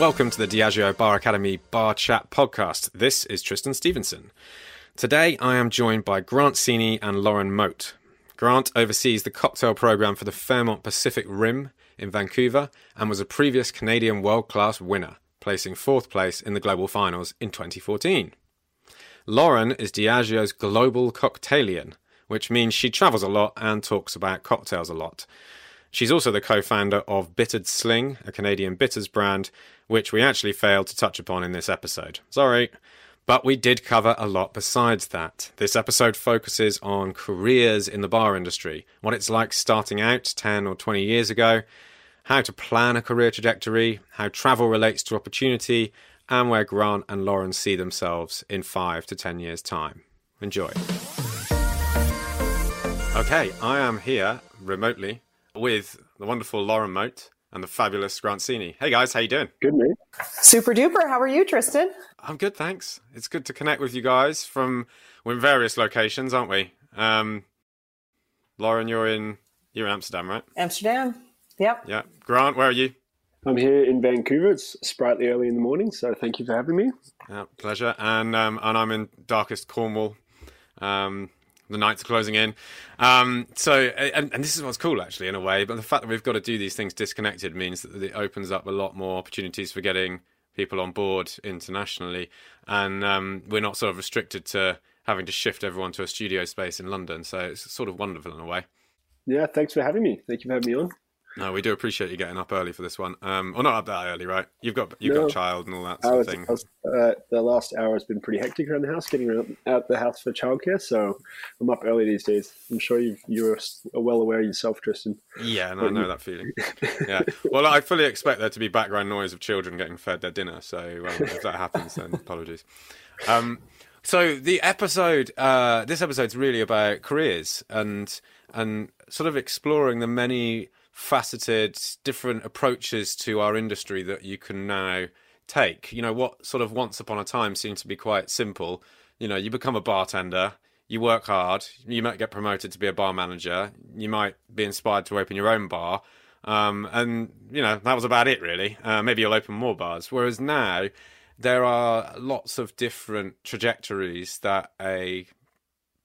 Welcome to the Diageo Bar Academy Bar Chat podcast. This is Tristan Stephenson. Today I am joined by Grant Sceney and Lauren Mote. Grant oversees the cocktail program for the Fairmont Pacific Rim in Vancouver and was a previous Canadian world class winner, placing fourth place in the global finals in 2014. Lauren is Diageo's global cocktailian, which means she travels a lot and talks about cocktails a lot. She's also the co founder of Bittered Sling, a Canadian bitters brand, which we actually failed to touch upon in this episode. Sorry. But we did cover a lot besides that. This episode focuses on careers in the bar industry, what it's like starting out 10 or 20 years ago, how to plan a career trajectory, how travel relates to opportunity, and where Grant and Lauren see themselves in 5 to 10 years' time. Enjoy. Okay, I am here remotely with the wonderful Lauren Mote and the fabulous Grant Sceney. Hey guys, how you doing? Good, mate. Super duper. How are you, Tristan? I'm good, thanks. It's good to connect with you guys from we're in various locations, aren't we? Um, Lauren, you're in you're in Amsterdam, right? Amsterdam. Yep. Yeah. Grant, where are you? I'm here in Vancouver. It's sprightly early in the morning, so thank you for having me. Yeah, pleasure. And um, and I'm in darkest Cornwall. Um, the nights are closing in. Um, so, and, and, this is what's cool, actually, in a way. But the fact that we've got to do these things disconnected means that it opens up a lot more opportunities for getting people on board internationally, and um, we're not sort of restricted to having to shift everyone to a studio space in London. So it's sort of wonderful in a way. Yeah, thanks for having me. Thank you for having me on. No, we do appreciate you getting up early for this one. Um, or not up that early, right? You've got you've no, got a child and all that sort was, of thing. Was, uh, the last hour has been pretty hectic around the house, getting out the house for childcare. So I'm up early these days. I'm sure you you're well aware yourself, Tristan. Yeah, no, I know that feeling. yeah. Well, I fully expect there to be background noise of children getting fed their dinner. So um, if that happens, then apologies. Um, so the episode, uh, this episode's really about careers and and sort of exploring the many faceted, different approaches to our industry that you can now take. You know, what sort of once upon a time seemed to be quite simple. You know, you become a bartender, you work hard, you might get promoted to be a bar manager, you might be inspired to open your own bar. Um, and, you know, that was about it, really. Uh, maybe you'll open more bars. Whereas now, there are lots of different trajectories that a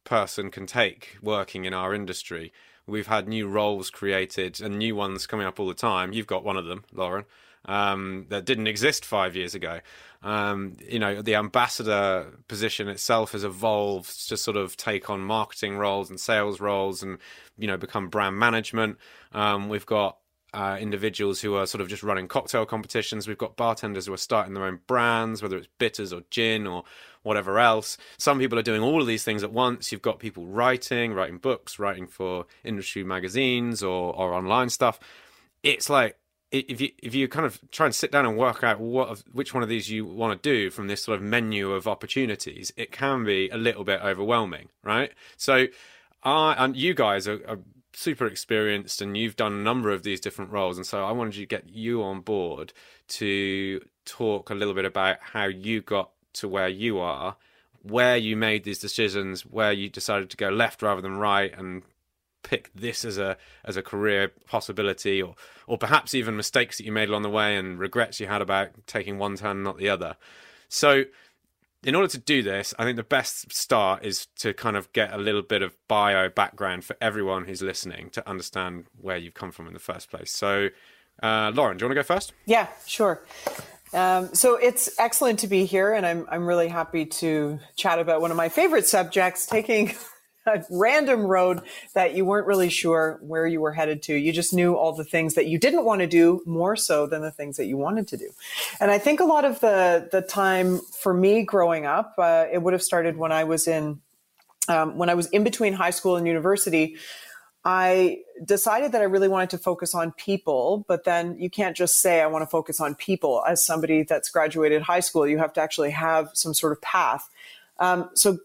person can take working in our industry. We've had new roles created and new ones coming up all the time. You've got one of them, Lauren, um, that didn't exist five years ago. Um, you know, the ambassador position itself has evolved to sort of take on marketing roles and sales roles and, you know, become brand management. Um, we've got uh, individuals who are sort of just running cocktail competitions. We've got bartenders who are starting their own brands, whether it's bitters or gin or whatever else. Some people are doing all of these things at once. You've got people writing, writing books, writing for industry magazines or, or online stuff. It's like if you if you kind of try and sit down and work out what which one of these you want to do from this sort of menu of opportunities, it can be a little bit overwhelming, right? So, I and you guys are, are super experienced and you've done a number of these different roles. And so I wanted to get you on board to talk a little bit about how you got to where you are where you made these decisions where you decided to go left rather than right and pick this as a as a career possibility or or perhaps even mistakes that you made along the way and regrets you had about taking one turn not the other. So in order to do this, I think the best start is to kind of get a little bit of bio background for everyone who's listening to understand where you've come from in the first place. So, uh, Lauren, do you want to go first? Yeah, sure. Um, so it's excellent to be here, and I'm I'm really happy to chat about one of my favorite subjects, taking a random road that you weren't really sure where you were headed to. You just knew all the things that you didn't want to do more so than the things that you wanted to do. And I think a lot of the the time for me growing up, uh, it would have started when I was in um, when I was in between high school and university. I decided that I really wanted to focus on people, but then you can't just say, I want to focus on people as somebody that's graduated high school. You have to actually have some sort of path. Um, so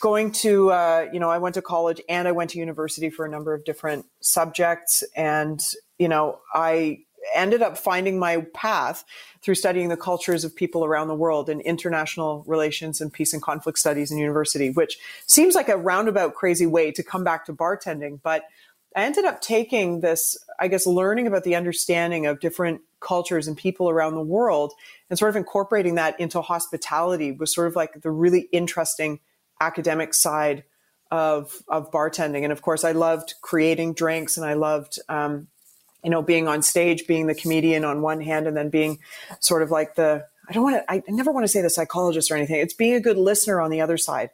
going to, uh, you know, I went to college and I went to university for a number of different subjects. And, you know, I ended up finding my path through studying the cultures of people around the world in international relations and peace and conflict studies in university, which seems like a roundabout crazy way to come back to bartending. But I ended up taking this, I guess, learning about the understanding of different cultures and people around the world and sort of incorporating that into hospitality was sort of like the really interesting academic side of of bartending. And of course i loved creating drinks and i loved um, you know being on stage being the comedian on one hand and then being sort of like the i don't want to i never want to say the psychologist or anything. It's being a good listener on the other side.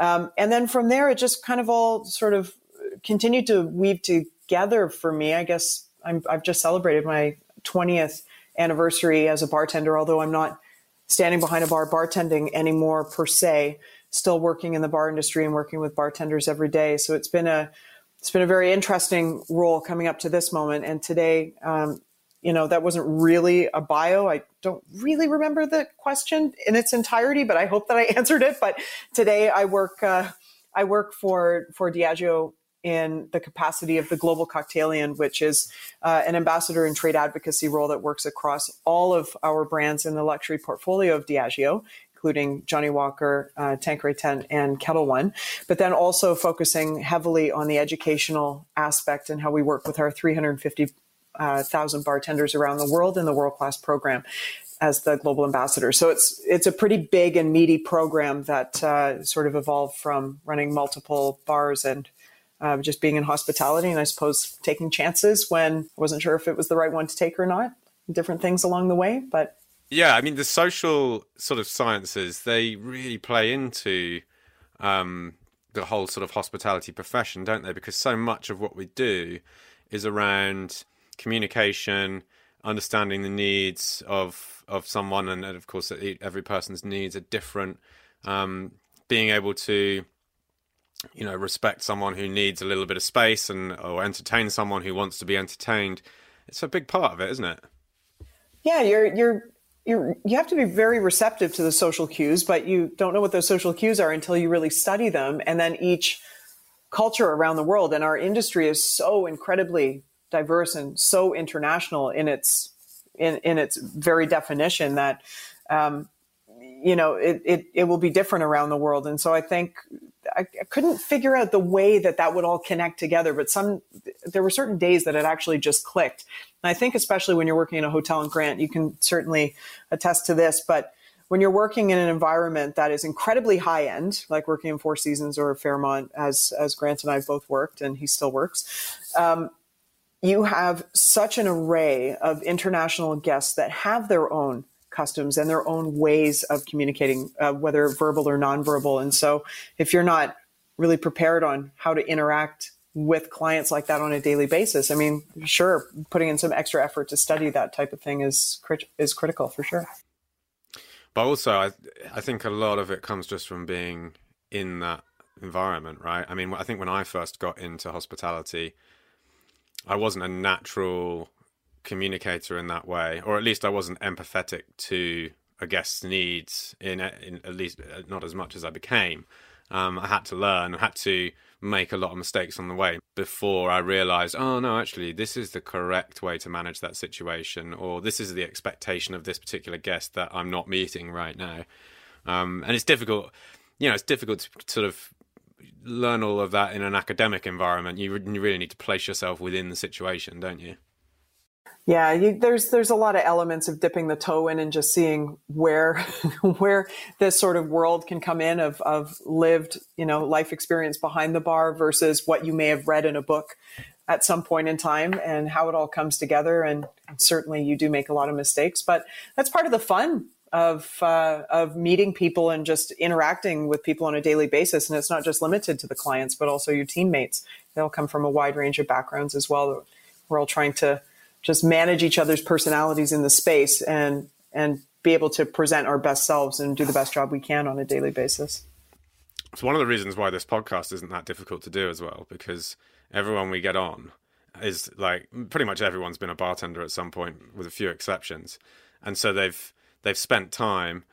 Um, and then from there it just kind of all sort of continued to weave together for me. I guess i have just celebrated my 20th anniversary as a bartender although i'm not standing behind a bar bartending anymore per se still working in the bar industry and working with bartenders every day. So it's been a it's been a very interesting role coming up to this moment. And today, um, you know, that wasn't really a bio. I don't really remember the question in its entirety, but I hope that I answered it. But today, I work uh, I work for for Diageo in the capacity of the Global Cocktailian, which is uh, an ambassador and trade advocacy role that works across all of our brands in the luxury portfolio of Diageo, including Johnnie Walker, uh, Tanqueray 10, and Ketel One, but then also focusing heavily on the educational aspect and how we work with our 350,000 uh, bartenders around the world in the world class program as the global ambassador. So it's it's a pretty big and meaty program that uh, sort of evolved from running multiple bars and uh, just being in hospitality, and I suppose taking chances when I wasn't sure if it was the right one to take or not. Different things along the way, but yeah, I mean the social sort of sciences they really play into um, the whole sort of hospitality profession, don't they? Because so much of what we do is around communication, understanding the needs of of someone, and, of course every person's needs are different. Um, being able to you know respect someone who needs a little bit of space and or entertain someone who wants to be entertained. It's a big part of it isn't it? Yeah you're you're you you have to be very receptive to the social cues, but you don't know what those social cues are until you really study them. And then each culture around the world and our industry is so incredibly diverse and so international in its in, in its very definition that um, you know it, it, it will be different around the world. And so i think I, I, couldn't figure out the way that that would all connect together but some there were certain days that it actually just clicked. And I think especially when you're working in a hotel and Grant, you can certainly attest to this, but when you're working in an environment that is incredibly high end, like working in Four Seasons or Fairmont, as as Grant and I both worked, and he still works, um, you have such an array of international guests that have their own customs and their own ways of communicating, uh, whether verbal or nonverbal. And so, if you're not really prepared on how to interact with clients like that on a daily basis. I mean, sure, putting in some extra effort to study that type of thing is is critical for sure. But also, I I think a lot of it comes just from being in that environment, right? I mean, I think when I first got into hospitality, I wasn't a natural communicator in that way, or at least I wasn't empathetic to a guest's needs in, in at least uh, not as much as I became. Um, I had to learn. I had to make a lot of mistakes on the way before I realized, oh no, actually, this is the correct way to manage that situation, or this is the expectation of this particular guest that I'm not meeting right now. Um, and it's difficult, you know, it's difficult to sort of learn all of that in an academic environment. You, you really need to place yourself within the situation, don't you? Yeah, you, there's there's a lot of elements of dipping the toe in and just seeing where where this sort of world can come in of of lived you know life experience behind the bar versus what you may have read in a book at some point in time and how it all comes together. And certainly you do make a lot of mistakes, but that's part of the fun of uh, of meeting people and just interacting with people on a daily basis. And it's not just limited to the clients, but also your teammates. They'll come from a wide range of backgrounds as well. We're all trying to just manage each other's personalities in the space and and be able to present our best selves and do the best job we can on a daily basis. It's one of the reasons why this podcast isn't that difficult to do as well, because everyone we get on is like pretty much everyone's been a bartender at some point, with a few exceptions, and so they've they've spent time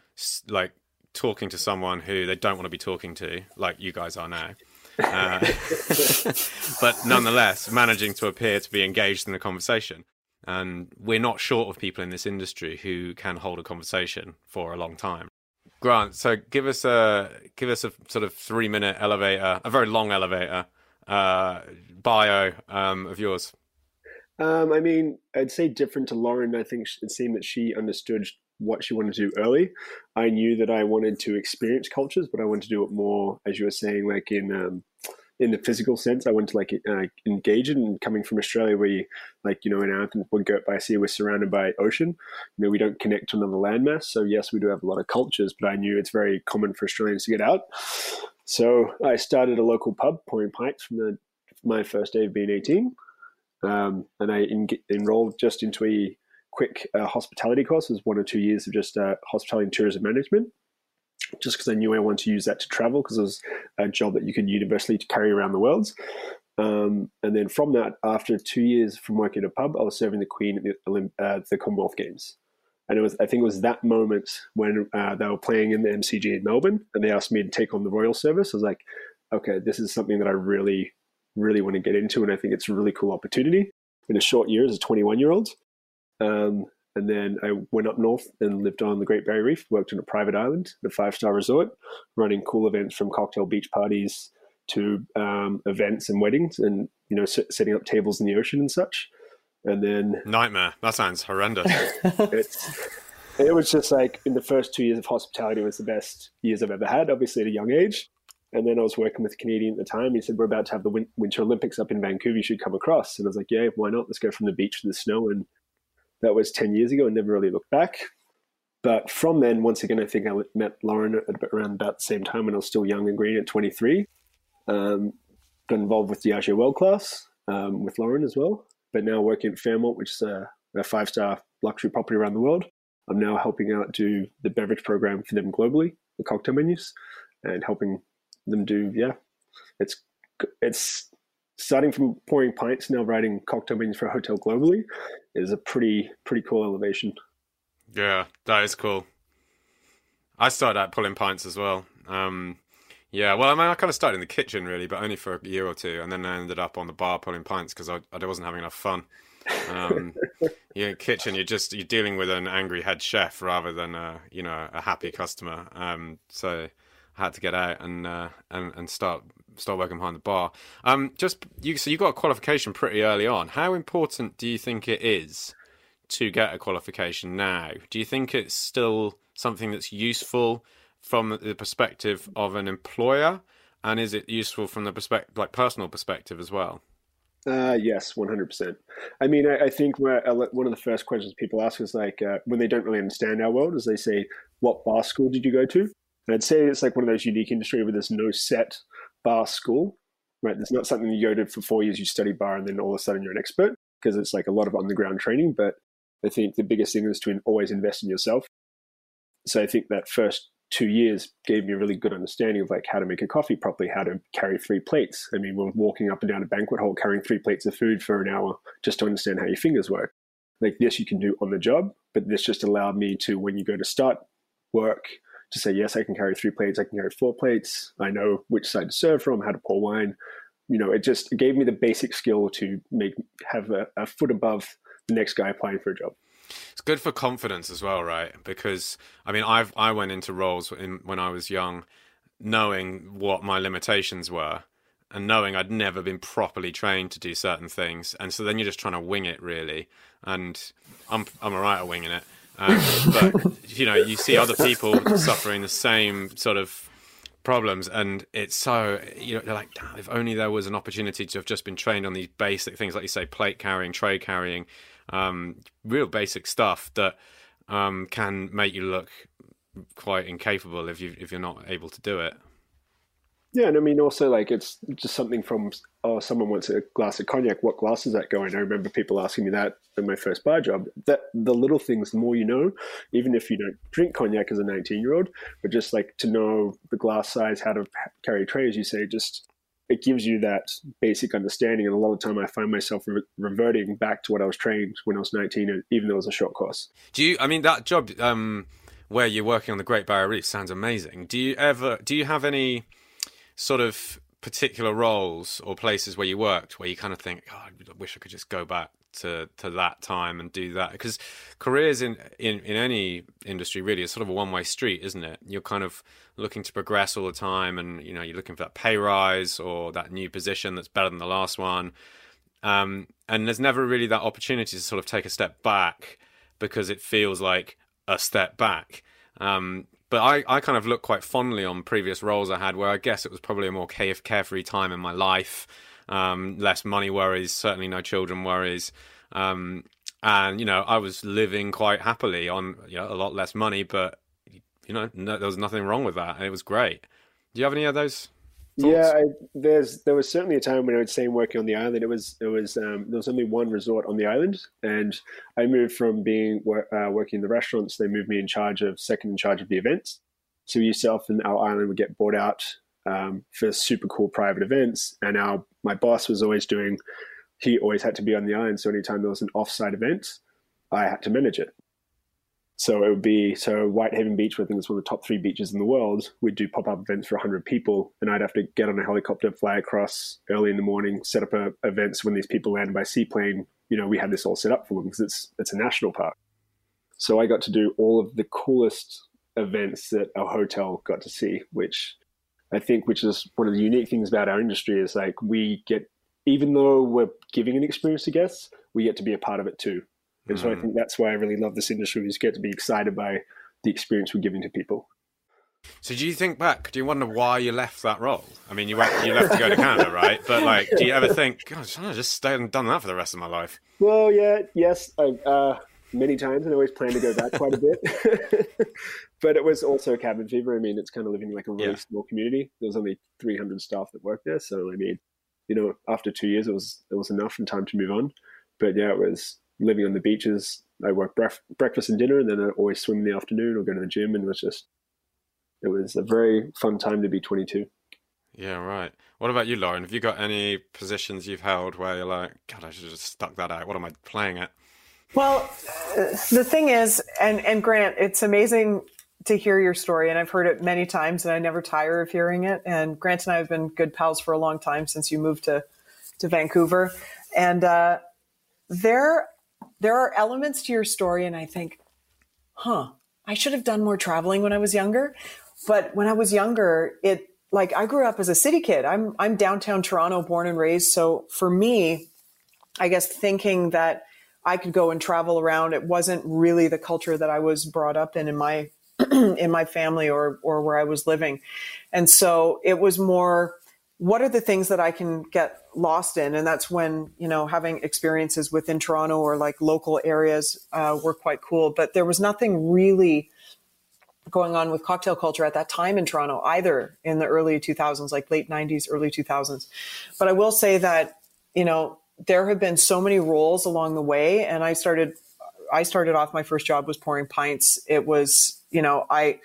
like talking to someone who they don't want to be talking to, like you guys are now. Uh, but nonetheless, managing to appear to be engaged in the conversation and we're not short of people in this industry who can hold a conversation for a long time. Grant, so give us a give us a sort of three minute elevator, a very long elevator uh, bio um, of yours. Um, I mean, I'd say different to Lauren. I think it seemed that she understood what she wanted to do early. I knew that I wanted to experience cultures, but I wanted to do it more, as you were saying, like in um, in the physical sense. I wanted to like uh, engage it. And coming from Australia, where you, like you know in our when Girt by Sea, we're surrounded by ocean. You know, we don't connect to another landmass. So yes, we do have a lot of cultures, but I knew it's very common for Australians to get out. So I started a local pub, pouring pints from the my first day of being eighteen. Um, and I en- enrolled just into a quick uh, hospitality course. It was one or two years of just uh, hospitality and tourism management, just because I knew I wanted to use that to travel because it was a job that you could universally carry around the world. Um, and then from that, after two years from working at a pub, I was serving the Queen at the, uh, the Commonwealth Games. And it was, I think it was that moment when uh, they were playing in the MCG in Melbourne, and they asked me to take on the royal service. I was like, okay, this is something that I really, really want to get into, and I think it's a really cool opportunity. In a short year as a 21 year old, um, and then I went up north and lived on the Great Barrier Reef, worked on a private island, a five star resort, running cool events from cocktail beach parties to um, events and weddings and, you know, setting up tables in the ocean and such. And then. Nightmare. That sounds horrendous. it was just like in the first two years of hospitality it was the best years I've ever had, obviously at a young age. And then I was working with a Canadian at the time. He said, We're about to have the Winter Olympics up in Vancouver. You should come across. And I was like, Yeah, why not? Let's go from the beach to the snow and that was 10 years ago and never really looked back. But from then, once again, I think I met Lauren at around about the same time when I was still young and green at 23. Um, got involved with the Diageo World Class um, with Lauren as well. But now working at Fairmont, which is a, a five star luxury property around the world. I'm now helping out do the beverage program for them globally, the cocktail menus, and helping them do, yeah, it's it's starting from pouring pints now writing cocktail menus for a hotel globally is a pretty pretty cool elevation. Yeah, that is cool. I started out pulling pints as well. Um, yeah, well, I mean, I kind of started in the kitchen really, but only for a year or two, and then I ended up on the bar pulling pints because I, I wasn't having enough fun. Um, yeah, kitchen, you're just you're dealing with an angry head chef rather than a you know a happy customer. Um, so I had to get out and uh, and and start start working behind the bar. Um, just you, so you got a qualification pretty early on. How important do you think it is to get a qualification now? Do you think it's still something that's useful from the perspective of an employer, and is it useful from the perspective, like personal perspective as well? Uh, yes, one hundred percent. I mean, I, I think uh, one of the first questions people ask is like uh, when they don't really understand our world, is they say, "What bar school did you go to?" And I'd say it's like one of those unique industries where there's no set bar school, right? There's not something you go to for four years, you study bar, and then all of a sudden you're an expert because it's like a lot of on the ground training. But I think the biggest thing is to always invest in yourself. So I think that first two years gave me a really good understanding of like how to make a coffee properly, how to carry three plates. I mean, we're walking up and down a banquet hall carrying three plates of food for an hour just to understand how your fingers work. Like this, you can do on the job, but this just allowed me to, when you go to start work, to say, yes, I can carry three plates, I can carry four plates, I know which side to serve from, how to pour wine. You know, it just gave me the basic skill to make have a, a foot above the next guy applying for a job. It's good for confidence as well, right? Because I mean, I've I went into roles in, when I was young, knowing what my limitations were, and knowing I'd never been properly trained to do certain things, and so then you're just trying to wing it, really. And I'm I'm alright at winging it. Um, but you know, you see other people suffering the same sort of problems, and it's so you know, they're like, if only there was an opportunity to have just been trained on these basic things, like you say, plate carrying, tray carrying, um, real basic stuff that um, can make you look quite incapable if you if you're not able to do it. Yeah, and I mean also like it's just something from oh someone wants a glass of cognac. What glass is that going? I remember people asking me that in my first bar job. That the little things, the more you know, even if you don't drink cognac as a nineteen year old, but just like to know the glass size, how to carry a tray, as you say, just it gives you that basic understanding. And a lot of time, I find myself re- reverting back to what I was trained when I was nineteen, even though it was a short course. Do you? I mean, that job um, where you're working on the Great Barrier Reef sounds amazing. Do you ever? Do you have any? Sort of particular roles or places where you worked where you kind of think, oh, I wish I could just go back to to that time and do that. Because careers in, in in any industry really is sort of a one way street isn't it? You're kind of looking to progress all the time and you know you're looking for that pay rise or that new position that's better than the last one. Um, and there's never really that opportunity to sort of take a step back because it feels like a step back. Um, but I, I kind of look quite fondly on previous roles I had where I guess it was probably a more carefree time in my life, um, less money worries, certainly no children worries. Um, and, you know, I was living quite happily on you know, a lot less money, but, you know, no, there was nothing wrong with that. And it was great. Do you have any of those Thoughts? Yeah, I, there's there was certainly a time when I would say working on the island. It was it was um, there was only one resort on the island, and I moved from being uh, working in the restaurants. They moved me in charge of second in charge of the events. So yourself and our island would get bought out um, for super cool private events, and our my boss was always doing. He always had to be on the island, so anytime there was an offsite event, I had to manage it. So it would be so Whitehaven Beach, I think it's one of the top three beaches in the world. We'd do pop up events for 100 people, and I'd have to get on a helicopter, fly across early in the morning, set up a, events when these people land by seaplane. You know, we had this all set up for them because it's it's a national park. So I got to do all of the coolest events that our hotel got to see, which I think, which is one of the unique things about our industry, is like we get, even though we're giving an experience to guests, we get to be a part of it too. And mm-hmm. so I mm-hmm. think that's why I really love this industry is get to be excited by the experience we're giving to people. So do you think back? Do you wonder why you left that role? I mean, you went, you left to go to Canada, right? But like, do you ever think, gosh, I just stayed and done that for the rest of my life? Well, yeah, yes, I, uh, many times, and I always plan to go back quite a bit. but it was also cabin fever. I mean, it's kind of living like a really yeah. small community. There was only 300 staff that worked there, so I mean, you know, after two years, it was it was enough and time to move on. But yeah, it was living on the beaches. I work bref- breakfast and dinner, and then I always swim in the afternoon or go to the gym. And it was just, it was a very fun time to be 22. Yeah, right. What about you, Lauren? Have you got any positions you've held where you're like, God, I should have just stuck that out? What am I playing at? Well, the thing is, and and Grant, it's amazing to hear your story, and I've heard it many times, and I never tire of hearing it. And Grant and I have been good pals for a long time since you moved to to Vancouver, and uh, there there are elements to your story, and I think, huh, I should have done more traveling when I was younger. But when I was younger, it like I grew up as a city kid. I'm I'm downtown Toronto, born and raised. So for me, I guess thinking that I could go and travel around, it wasn't really the culture that I was brought up in in my in my family or or where I was living. And so it was more what are the things that I can get lost in? And that's when, you know, having experiences within Toronto or like local areas uh, were quite cool. But there was nothing really going on with cocktail culture at that time in Toronto either in the early 2000s, like late 90s, early 2000s. But I will say that, you know, there have been so many roles along the way. And I started, I started off, my first job was pouring pints. It was, you know, I,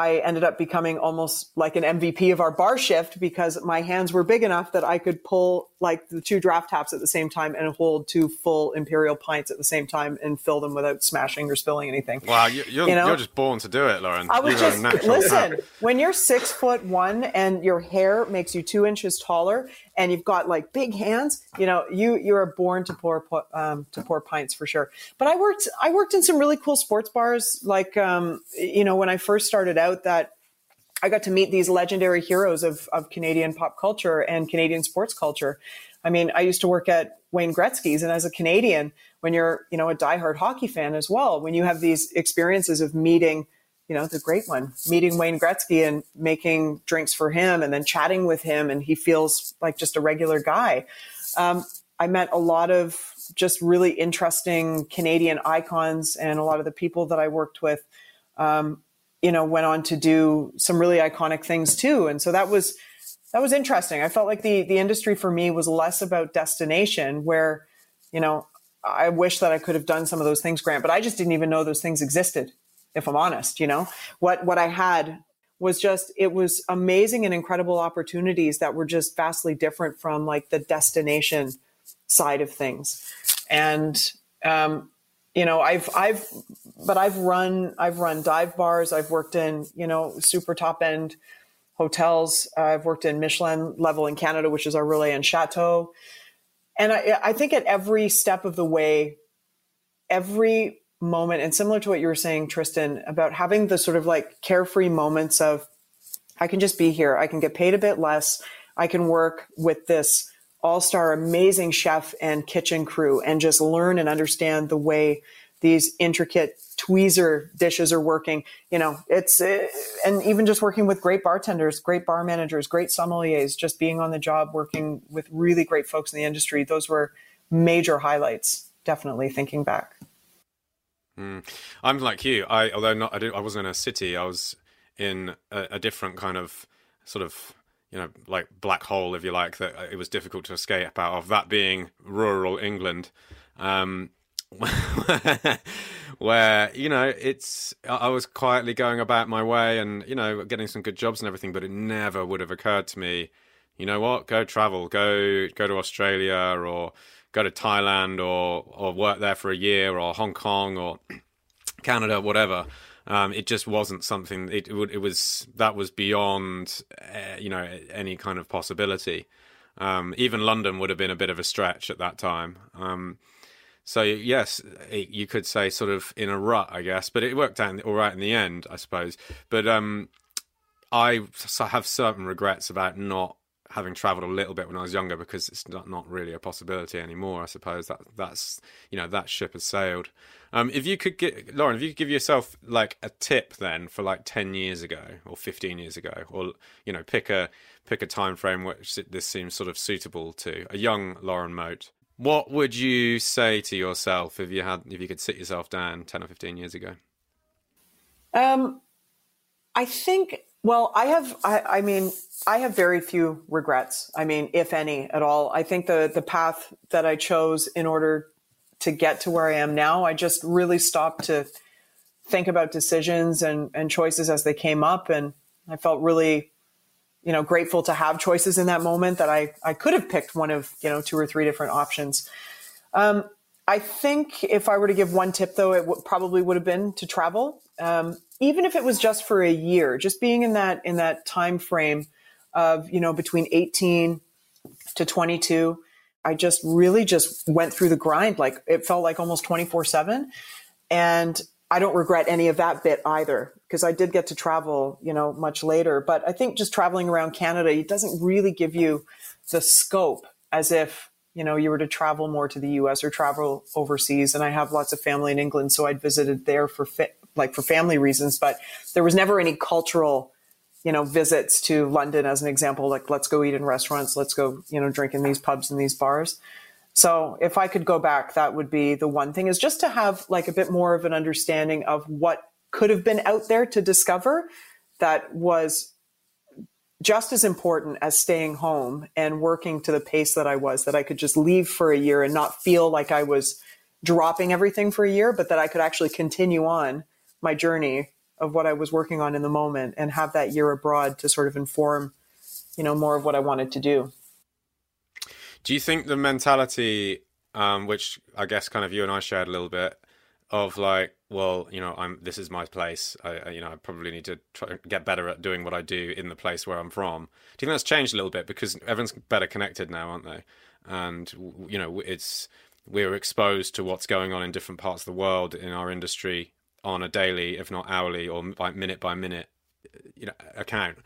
I ended up becoming almost like an MVP of our bar shift because my hands were big enough that I could pull like the two draft taps at the same time and hold two full imperial pints at the same time and fill them without smashing or spilling anything. Wow, you, are you know? just born to do it, Lauren. I was you're just listen. when you're six foot one and your hair makes you two inches taller and you've got like big hands, you know, you you are born to pour um, to pour pints for sure. But I worked I worked in some really cool sports bars, like um, you know when I first started out that I got to meet these legendary heroes of, of Canadian pop culture and Canadian sports culture. I mean, I used to work at Wayne Gretzky's, and as a Canadian, when you're, you know, a diehard hockey fan as well, when you have these experiences of meeting, you know, the great one, meeting Wayne Gretzky and making drinks for him, and then chatting with him, and he feels like just a regular guy. Um, I met a lot of just really interesting Canadian icons, and a lot of the people that I worked with um, you know, went on to do some really iconic things too. And so that was that was interesting. I felt like the the industry for me was less about destination, where, you know, I wish that I could have done some of those things, Grant, but I just didn't even know those things existed. If I'm honest, you know, what what I had was just it was amazing and incredible opportunities that were just vastly different from like the destination side of things, and um, you know, I've I've but I've run I've run dive bars. I've worked in you know super top end hotels. I've worked in Michelin level in Canada, which is our Relais and Chateau. And I, I think at every step of the way, every moment, and similar to what you were saying, Tristan, about having the sort of like carefree moments of, I can just be here. I can get paid a bit less. I can work with this all star, amazing chef and kitchen crew and just learn and understand the way these intricate tweezer dishes are working. You know, it's, uh, and even just working with great bartenders, great bar managers, great sommeliers, just being on the job, working with really great folks in the industry. Those were major highlights, definitely thinking back. Mm. I'm like you. I, although not, I, didn't, I wasn't in a city. I was in a, a different kind of sort of you know, like black hole, if you like, that it was difficult to escape out of. That being rural England, um, where you know it's I was quietly going about my way and you know getting some good jobs and everything, but it never would have occurred to me. You know what? Go travel. Go go to Australia or go to Thailand or or work there for a year or Hong Kong or Canada, whatever. Um, it just wasn't something. It, it, it was that was beyond, uh, you know, any kind of possibility. Um, even London would have been a bit of a stretch at that time. Um, so yes, it, you could say sort of in a rut, I guess, but it worked out all right in the end, I suppose. But um, I have certain regrets about not having travelled a little bit when I was younger because it's not, not really a possibility anymore. I suppose that that's you know that ship has sailed. Um, if you could get Lauren, if you could give yourself like a tip then for like ten years ago or fifteen years ago, or you know pick a pick a time frame which this seems sort of suitable to a young Lauren Mote. What would you say to yourself if you had if you could sit yourself down ten or fifteen years ago? Um, I think well, I have, I, I, mean, I have very few regrets. I mean, if any at all. I think the the path that I chose in order to get to where I am now, I just really stopped to think about decisions and and choices as they came up, and I felt really, you know, grateful to have choices in that moment that I I could have picked one of you know two or three different options. Um, I think if I were to give one tip, though, it w- probably would have been to travel. Um, even if it was just for a year, just being in that in that time frame of you know between 18 to 22, I just really just went through the grind. Like it felt like almost 24 seven, and I don't regret any of that bit either because I did get to travel, you know, much later. But I think just traveling around Canada, it doesn't really give you the scope as if you know you were to travel more to the U.S. or travel overseas. And I have lots of family in England, so I'd visited there for fit like for family reasons, but there was never any cultural, you know, visits to London as an example, like let's go eat in restaurants, let's go, you know, drink in these pubs and these bars. So if I could go back, that would be the one thing is just to have like a bit more of an understanding of what could have been out there to discover that was just as important as staying home and working to the pace that I was, that I could just leave for a year and not feel like I was dropping everything for a year, but that I could actually continue on my journey of what I was working on in the moment and have that year abroad to sort of inform, you know, more of what I wanted to do. Do you think the mentality, um, which I guess kind of you and I shared a little bit, of like, well, you know, I'm this is my place. I, you know, I probably need to try get better at doing what I do in the place where I'm from. Do you think that's changed a little bit because everyone's better connected now, aren't they? And you know, it's we're exposed to what's going on in different parts of the world in our industry on a daily, if not hourly, or by minute by minute, you know, account.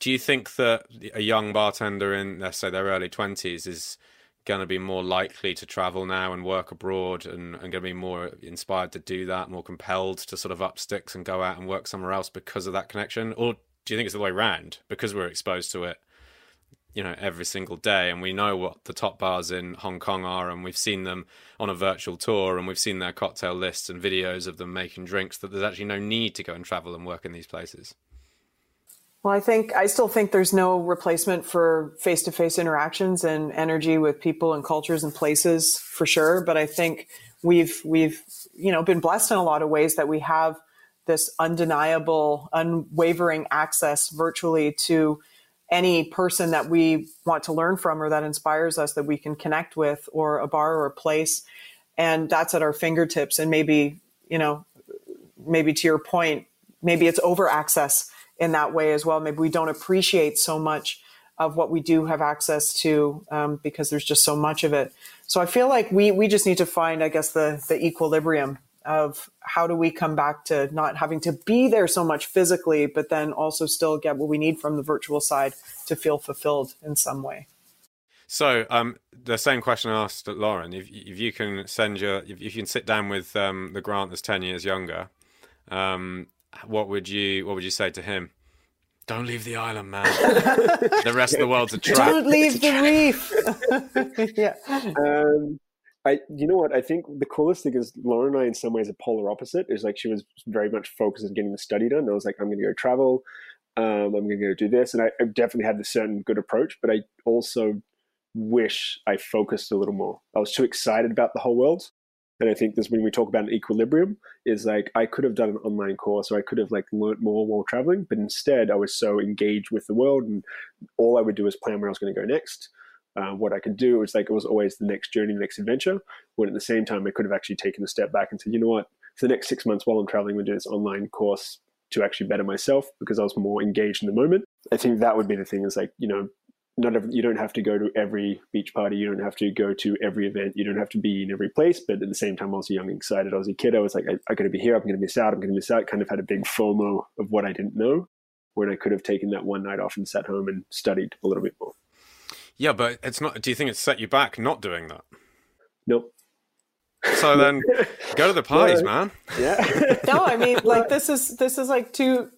Do you think that a young bartender in, let's say, their early twenties is going to be more likely to travel now and work abroad and, and going to be more inspired to do that, more compelled to sort of up sticks and go out and work somewhere else because of that connection? Or do you think it's the way around because we're exposed to it you know every single day and we know what the top bars in Hong Kong are and we've seen them on a virtual tour and we've seen their cocktail lists and videos of them making drinks that there's actually no need to go and travel and work in these places. Well i think i still think there's no replacement for face-to-face interactions and energy with people and cultures and places for sure but i think we've we've you know been blessed in a lot of ways that we have this undeniable unwavering access virtually to any person that we want to learn from or that inspires us that we can connect with or a bar or a place and that's at our fingertips. And maybe you know maybe to your point maybe it's over access in that way as well. Maybe we don't appreciate so much of what we do have access to um, because there's just so much of it. So i feel like we we just need to find i guess the the equilibrium of how do we come back to not having to be there so much physically, but then also still get what we need from the virtual side to feel fulfilled in some way. So, um, the same question I asked Lauren: if if you can send your, if you can sit down with um, the Grant that's ten years younger, um, what would you what would you say to him? Don't leave the island, man. the rest of the world's a trap. Don't leave the reef. yeah. Um, I, you know what? I think the coolest thing is Lauren and I, in some ways, a polar opposite. Is like she was very much focused on getting the study done. I was like, I'm going to go travel. Um, I'm going to go do this, and I, I definitely had the certain good approach. But I also wish I focused a little more. I was too excited about the whole world. And I think this when we talk about an equilibrium is like I could have done an online course or I could have like learned more while traveling, but instead I was so engaged with the world and all I would do is plan where I was going to go next. Uh, what I could do It was like it was always the next journey, the next adventure. When at the same time I could have actually taken a step back and said, you know what, for the next six months while I'm traveling, I'm going to do this online course to actually better myself because I was more engaged in the moment. I think that would be the thing is like, you know, not every, you don't have to go to every beach party. You don't have to go to every event. You don't have to be in every place. But at the same time, I was young excited. I was a kid. I was like, I, I got to be here. I'm going to miss out. I'm going to miss out. Kind of had a big FOMO of what I didn't know when I could have taken that one night off and sat home and studied a little bit more. Yeah, but it's not. Do you think it's set you back not doing that? Nope. So then, go to the parties, man. Yeah. no, I mean, like this is this is like two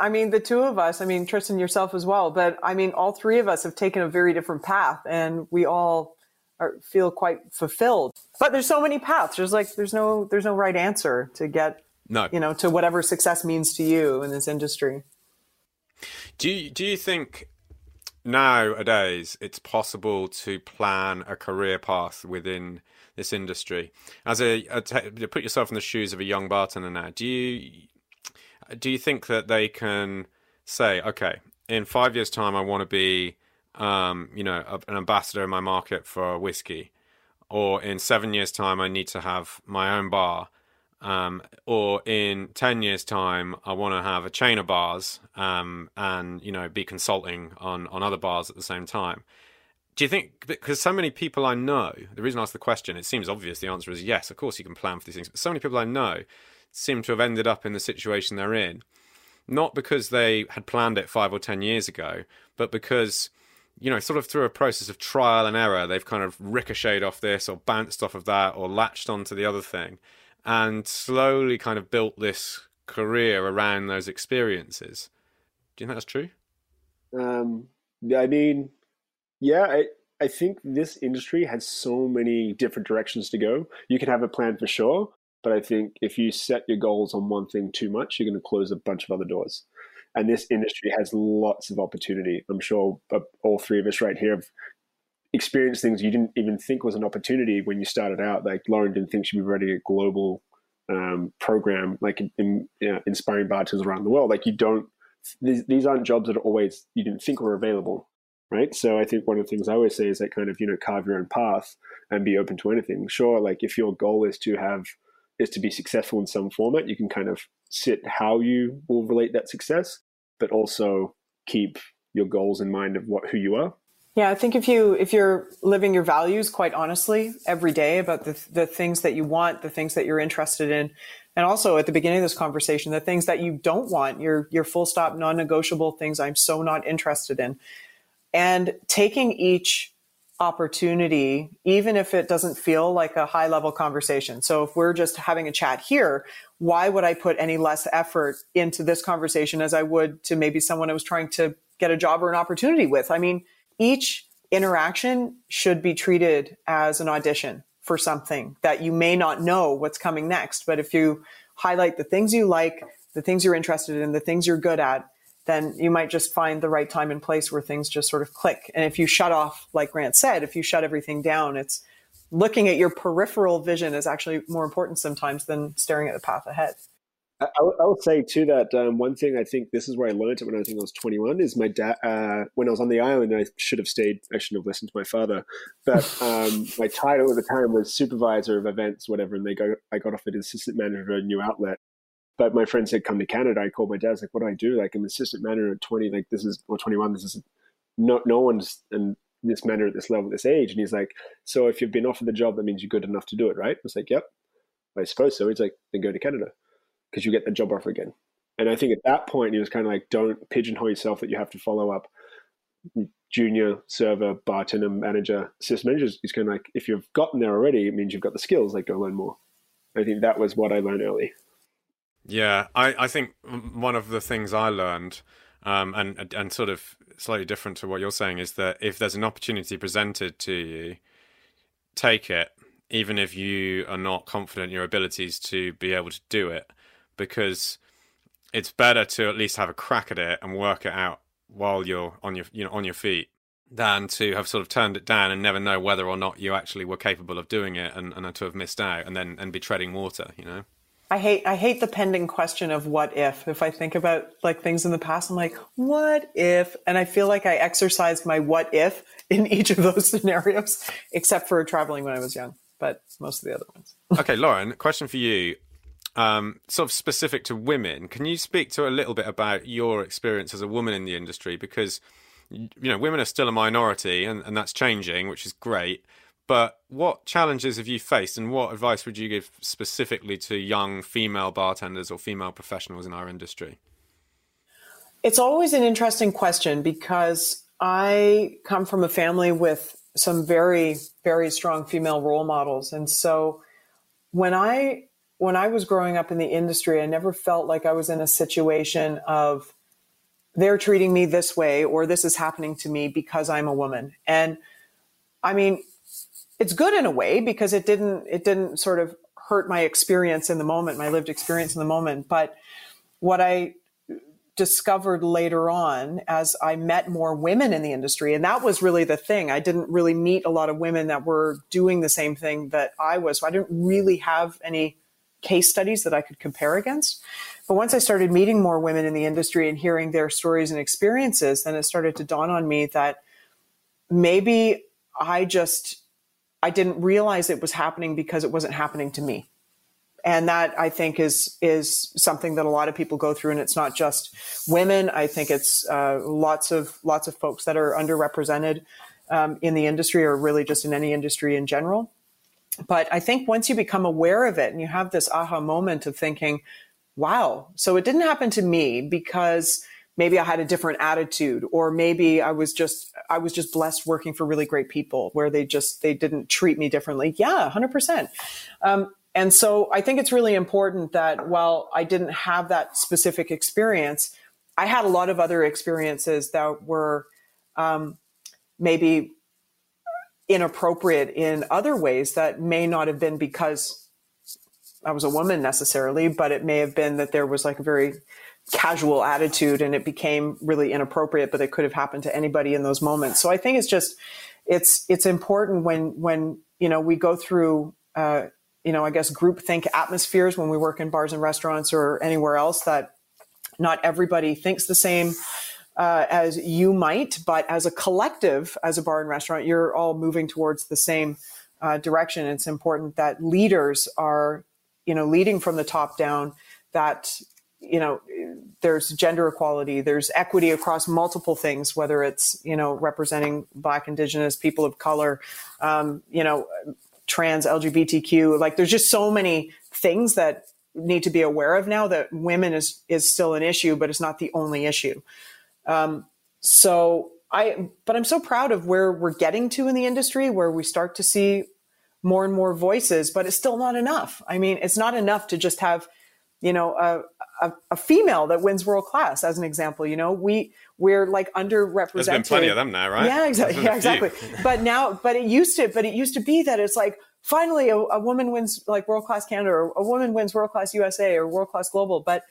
I mean, the two of us, I mean, Tristan, yourself as well, but I mean, all three of us have taken a very different path and we all are, feel quite fulfilled. But there's so many paths. There's like, there's no, there's no right answer to get, no. you know, to whatever success means to you in this industry. Do you, do you think nowadays it's possible to plan a career path within this industry? As a, a put yourself in the shoes of a young bartender now, do you do you think that they can say, okay, in five years' time, I want to be, um, you know, an ambassador in my market for whiskey, or in seven years' time, I need to have my own bar, um, or in ten years' time, I want to have a chain of bars, um, and you know, be consulting on on other bars at the same time. Do you think because so many people I know, the reason I ask the question, it seems obvious. The answer is yes. Of course, you can plan for these things, but so many people I know seem to have ended up in the situation they're in. Not because they had planned it five or ten years ago, but because, you know, sort of through a process of trial and error, they've kind of ricocheted off this or bounced off of that or latched onto the other thing and slowly kind of built this career around those experiences. Do you think that's true? Um, I mean, yeah, I, I think this industry has so many different directions to go. You can have a plan for sure, but I think if you set your goals on one thing too much, you're going to close a bunch of other doors. And this industry has lots of opportunity. I'm sure all three of us right here have experienced things you didn't even think was an opportunity when you started out. Like Lauren didn't think she'd be running a global um, program, like in, you know, inspiring bartenders around the world. Like you don't, these, these aren't jobs that are always you didn't think were available right? So I think one of the things I always say is that kind of you know carve your own path and be open to anything. Sure, like if your goal is to have is to be successful in some format, you can kind of sit how you will relate that success, but also keep your goals in mind of what who you are. Yeah, I think if you if you're living your values quite honestly every day about the the things that you want, the things that you're interested in, and also at the beginning of this conversation, the things that you don't want, your your full stop non-negotiable things I'm so not interested in. And taking each opportunity, even if it doesn't feel like a high level conversation. So if we're just having a chat here, why would I put any less effort into this conversation as I would to maybe someone I was trying to get a job or an opportunity with? I mean, each interaction should be treated as an audition for something that you may not know what's coming next. But if you highlight the things you like, the things you're interested in, the things you're good at, then you might just find the right time and place where things just sort of click. And if you shut off, like Grant said, if you shut everything down, it's looking at your peripheral vision is actually more important sometimes than staring at the path ahead. I, I will say too that um, one thing I think this is where I learned it when I think I was 21 is my dad. Uh, when I was on the island, I should have stayed. I shouldn't have listened to my father. But um, my title at the time was supervisor of events, whatever. And they got I got offered assistant manager of a new outlet. But my friend said, come to Canada. I called my dad. I was like, what do I do? Like, I'm assistant manager at 20. Like, this is, or 21. This is, no, no one's in this manner at this level, at this age. And he's like, so if you've been offered the job, that means you're good enough to do it, right? I was like, yep. I suppose so. He's like, then go to Canada because you get the job offer again. And I think at that point, he was kind of like, don't pigeonhole yourself that you have to follow up. junior server, bartender, manager, system manager is kind of like if you've gotten there already, it means you've got the skills. Like go learn more. I think that was what I learned early. Yeah, I, I think one of the things I learned, um, and and sort of slightly different to what you're saying, is that if there's an opportunity presented to you, take it, even if you are not confident in your abilities to be able to do it, because it's better to at least have a crack at it and work it out while you're on your you know on your feet than to have sort of turned it down and never know whether or not you actually were capable of doing it and, and to have missed out and then and be treading water you know I hate I hate the pending question of what if. If I think about like things in the past, I'm like, what if? And I feel like I exercised my what if in each of those scenarios, except for traveling when I was young, but most of the other ones. okay, Lauren, question for you. Um, sort of specific to women, can you speak to a little bit about your experience as a woman in the industry? Because you know, women are still a minority, and, and that's changing, which is great. But what challenges have you faced, and what advice would you give specifically to young female bartenders or female professionals in our industry? It's always an interesting question because I come from a family with some very, very strong female role models. And so when I when I was growing up in the industry, I never felt like I was in a situation of they're treating me this way or this is happening to me because I'm a woman. And I mean, it's good in a way because it didn't it didn't sort of hurt my experience in the moment, my lived experience in the moment. But what I discovered later on as I met more women in the industry, and that was really the thing. I didn't really meet a lot of women that were doing the same thing that I was. So I didn't really have any case studies that I could compare against. But once I started meeting more women in the industry and hearing their stories and experiences, then it started to dawn on me that maybe I just I didn't realize it was happening because it wasn't happening to me. And that I think is is something that a lot of people go through, and it's not just women. I think it's uh, lots of lots of folks that are underrepresented um, in the industry, or really just in any industry in general. But I think once you become aware of it and you have this aha moment of thinking, "Wow!" So it didn't happen to me because maybe I had a different attitude or maybe I was just I was just blessed working for really great people where they just they didn't treat me differently. Yeah, 100%. Um, and so I think it's really important that while I didn't have that specific experience, I had a lot of other experiences that were um, maybe inappropriate in other ways that may not have been because I was a woman necessarily, but it may have been that there was like a very casual attitude and it became really inappropriate but it could have happened to anybody in those moments. So i think it's just it's it's important when when you know we go through uh, you know i guess group think atmospheres when we work in bars and restaurants or anywhere else that not everybody thinks the same uh, as you might but as a collective as a bar and restaurant you're all moving towards the same uh, direction. It's important that leaders are you know leading from the top down that you know there's gender equality there's equity across multiple things whether it's you know representing black indigenous people of color um, you know trans lgbtq like there's just so many things that need to be aware of now that women is is still an issue but it's not the only issue um, so i but i'm so proud of where we're getting to in the industry where we start to see more and more voices but it's still not enough. I mean it's not enough to just have you know a, a, a, female that wins world class as an example you know? We we're like underrepresented. There's been plenty of them now right? Yeah exactly yeah, exactly. But now but it used to but it used to be that it's like finally a, a woman wins like world class canada or a woman wins world class usa or world class global but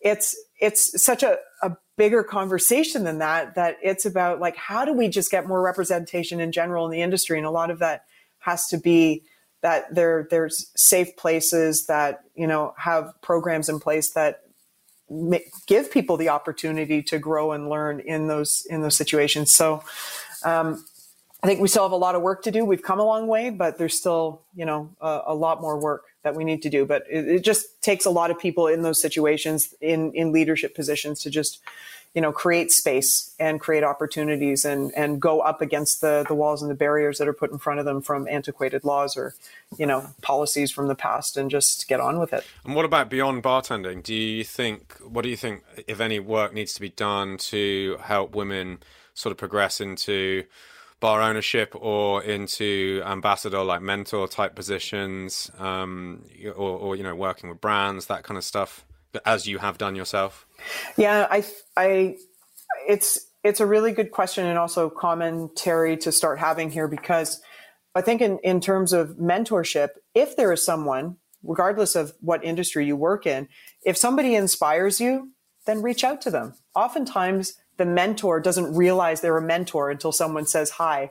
it's it's such a, a bigger conversation than that that it's about like how do we just get more representation in general in the industry and a lot of that has to be that there there's safe places that you know have programs in place that give people the opportunity to grow and learn in those in those situations. So um, I think we still have a lot of work to do. We've come a long way, but there's still you know a, a lot more work that we need to do. But it, it, just takes a lot of people in those situations in in leadership positions to just you know create space and create opportunities and and go up against the the walls and the barriers that are put in front of them from antiquated laws or you know policies from the past and just get on with it and what about beyond bartending do you think what do you think if any work needs to be done to help women sort of progress into bar ownership or into ambassador like mentor type positions um, or, or you know working with brands that kind of stuff as you have done yourself? Yeah i i it's it's a really good question and also commentary to start having here because i think in, in terms of mentorship if there is someone regardless of what industry you work in if somebody inspires you then reach out to them. Oftentimes the mentor doesn't realize they're a mentor until someone says, Hi,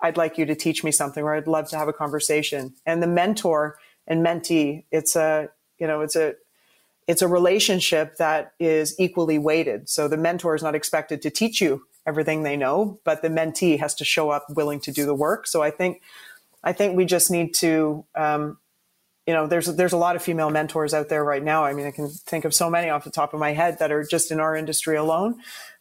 I'd like you to teach me something, or I'd love to have a conversation. And the mentor and mentee, it's a, you know, it's a, it's a relationship that is equally weighted. So the mentor is not expected to teach you everything they know, but the mentee has to show up willing to do the work. So I think, I think we just need to, um, you know, there's there's a lot of female mentors out there right now. I mean, I can think of so many off the top of my head that are just in our industry alone.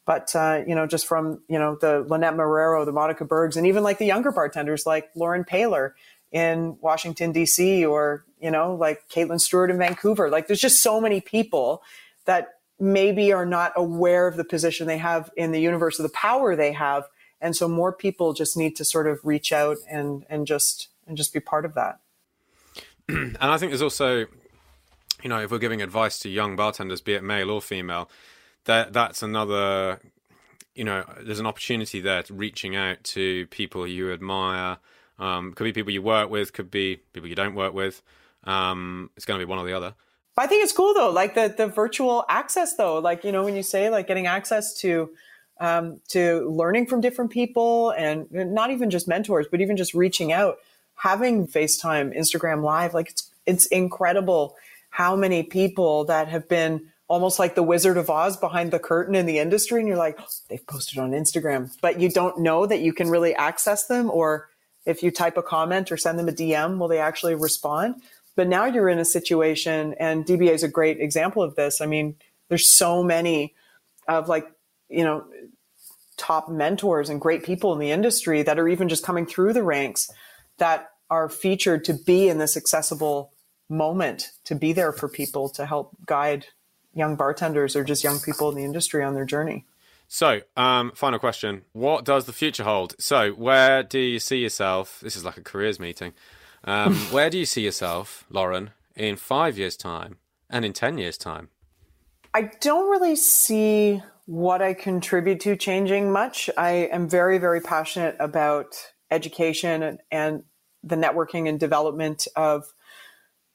But uh, you know, just from you know the Lynette Marrero, the Monica Bergs, and even like the younger bartenders like Lauren Paylor in Washington D.C. or you know like Kaitlyn Stewart in Vancouver. Like there's just so many people that maybe are not aware of the position they have in the universe of the power they have, and so more people just need to sort of reach out and and just and just be part of that. and I think there's also, you know, if we're giving advice to young bartenders, be it male or female, that that's another you know there's an opportunity there to reaching out to people you admire. Um, could be people you work with could be people you don't work with. Um, it's going to be one or the other. I think it's cool though like the the virtual access though. Like you know when you say like getting access to um, to learning from different people and not even just mentors but even just reaching out having facetime instagram live like it's it's incredible how many people that have been almost like the Wizard of Oz behind the curtain in the industry. And you're like, oh, they've posted on Instagram, but you don't know that you can really access them. Or if you type a comment or send them a DM, will they actually respond? But now you're in a situation, and DBA is a great example of this. I mean, there's so many of like, you know, top mentors and great people in the industry that are even just coming through the ranks that are featured to be in this accessible moment, to be there for people to help guide young bartenders or just young people in the industry on their journey. So, um, final question: What does the future hold? So, where do you see yourself? This is like a careers meeting. Um, where do you see yourself, Lauren, in five years' time and in ten years' time? I don't really see what I contribute to changing much. I am very, very passionate about education and, and the networking and development of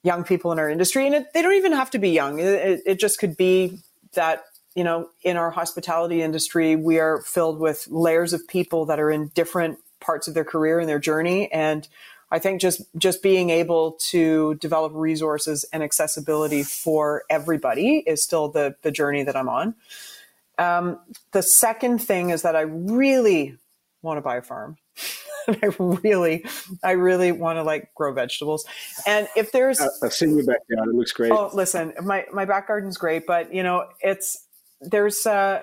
young people in our industry. And it, they don't even have to be young. It, it just could be that, you know, in our hospitality industry, we are filled with layers of people that are in different parts of their career and their journey. And I think just just being able to develop resources and accessibility for everybody is still the the journey that I'm on. Um, the second thing is that I really want to buy a farm. I really, I really want to like grow vegetables. And if there's, I've seen your backyard; it looks great. Oh, listen, my my back garden's great, but you know, it's there's uh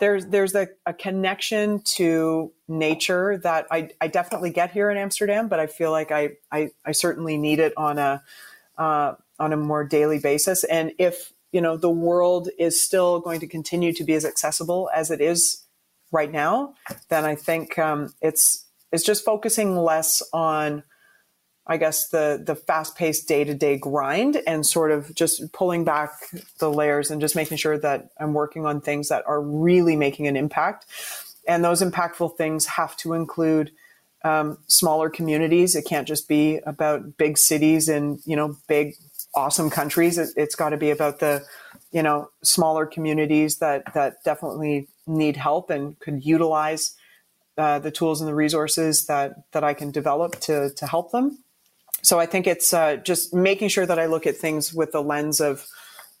there's there's a, a connection to nature that I, I definitely get here in Amsterdam, but I feel like I I, I certainly need it on a uh, on a more daily basis. And if you know the world is still going to continue to be as accessible as it is right now, then I think um, it's is just focusing less on I guess the the fast paced day to day grind and sort of just pulling back the layers and just making sure that I'm working on things that are really making an impact. And those impactful things have to include um, smaller communities. It can't just be about big cities and you know big awesome countries. It, has got to be about the you know smaller communities that that definitely need help and could utilize uh, the tools and the resources that that I can develop to to help them. So I think it's uh, just making sure that I look at things with the lens of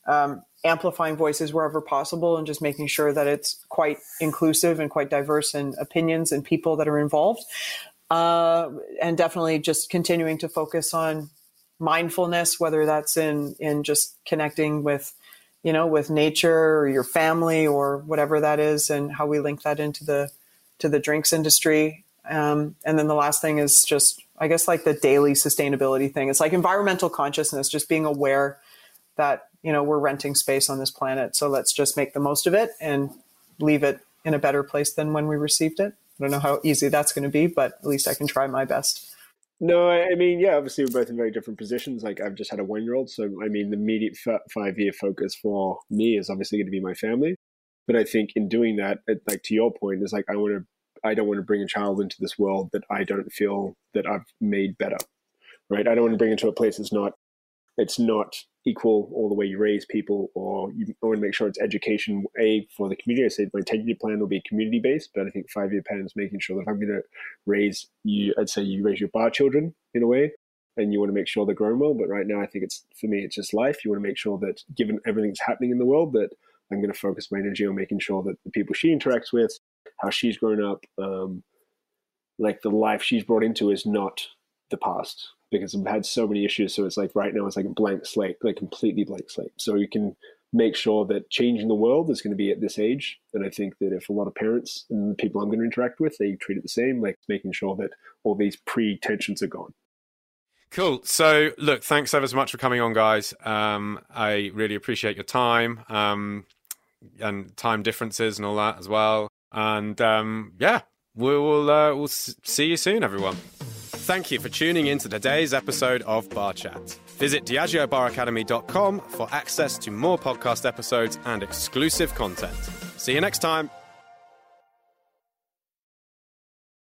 um, amplifying voices wherever possible, and just making sure that it's quite inclusive and quite diverse in opinions and people that are involved. Uh, and definitely just continuing to focus on mindfulness, whether that's in in just connecting with you know with nature or your family or whatever that is, and how we link that into the to the drinks industry. Um, and then the last thing is just, I guess, like the daily sustainability thing. It's like environmental consciousness, just being aware that, you know, we're renting space on this planet. So let's just make the most of it and leave it in a better place than when we received it. I don't know how easy that's going to be, but at least I can try my best. No, I mean, yeah, obviously we're both in very different positions. Like I've just had a one year old, so I mean, the immediate five year focus for me is obviously going to be my family. But I think in doing that, like to your point, is like I want to, I don't want to bring a child into this world that I don't feel that I've made better, right? I don't want to bring into a place that's not, it's not equal all the way you raise people, or you want to make sure it's education. A for the community. I said my ten year plan will be community based, but I think five year plan is making sure that if I'm going to raise you, I'd say you raise your bar children in a way, and you want to make sure they're growing well. But right now, I think it's for me, it's just life. You want to make sure that given everything that's happening in the world, that I'm going to focus my energy on making sure that the people she interacts with, how she's grown up, um, like the life she's brought into is not the past because I've had so many issues. So it's like right now it's like a blank slate, like completely blank slate. So you can make sure that changing the world is going to be at this age. And I think that if a lot of parents and people I'm going to interact with, they treat it the same, like making sure that all these pre tensions are gone. Cool. So, look, thanks ever so much for coming on, guys. Um, I really appreciate your time um, and time differences and all that as well. And um, yeah, we will uh, we'll see you soon, everyone. Thank you for tuning in to today's episode of Bar Chat. Visit DiageoBarAcademy.com for access to more podcast episodes and exclusive content. See you next time.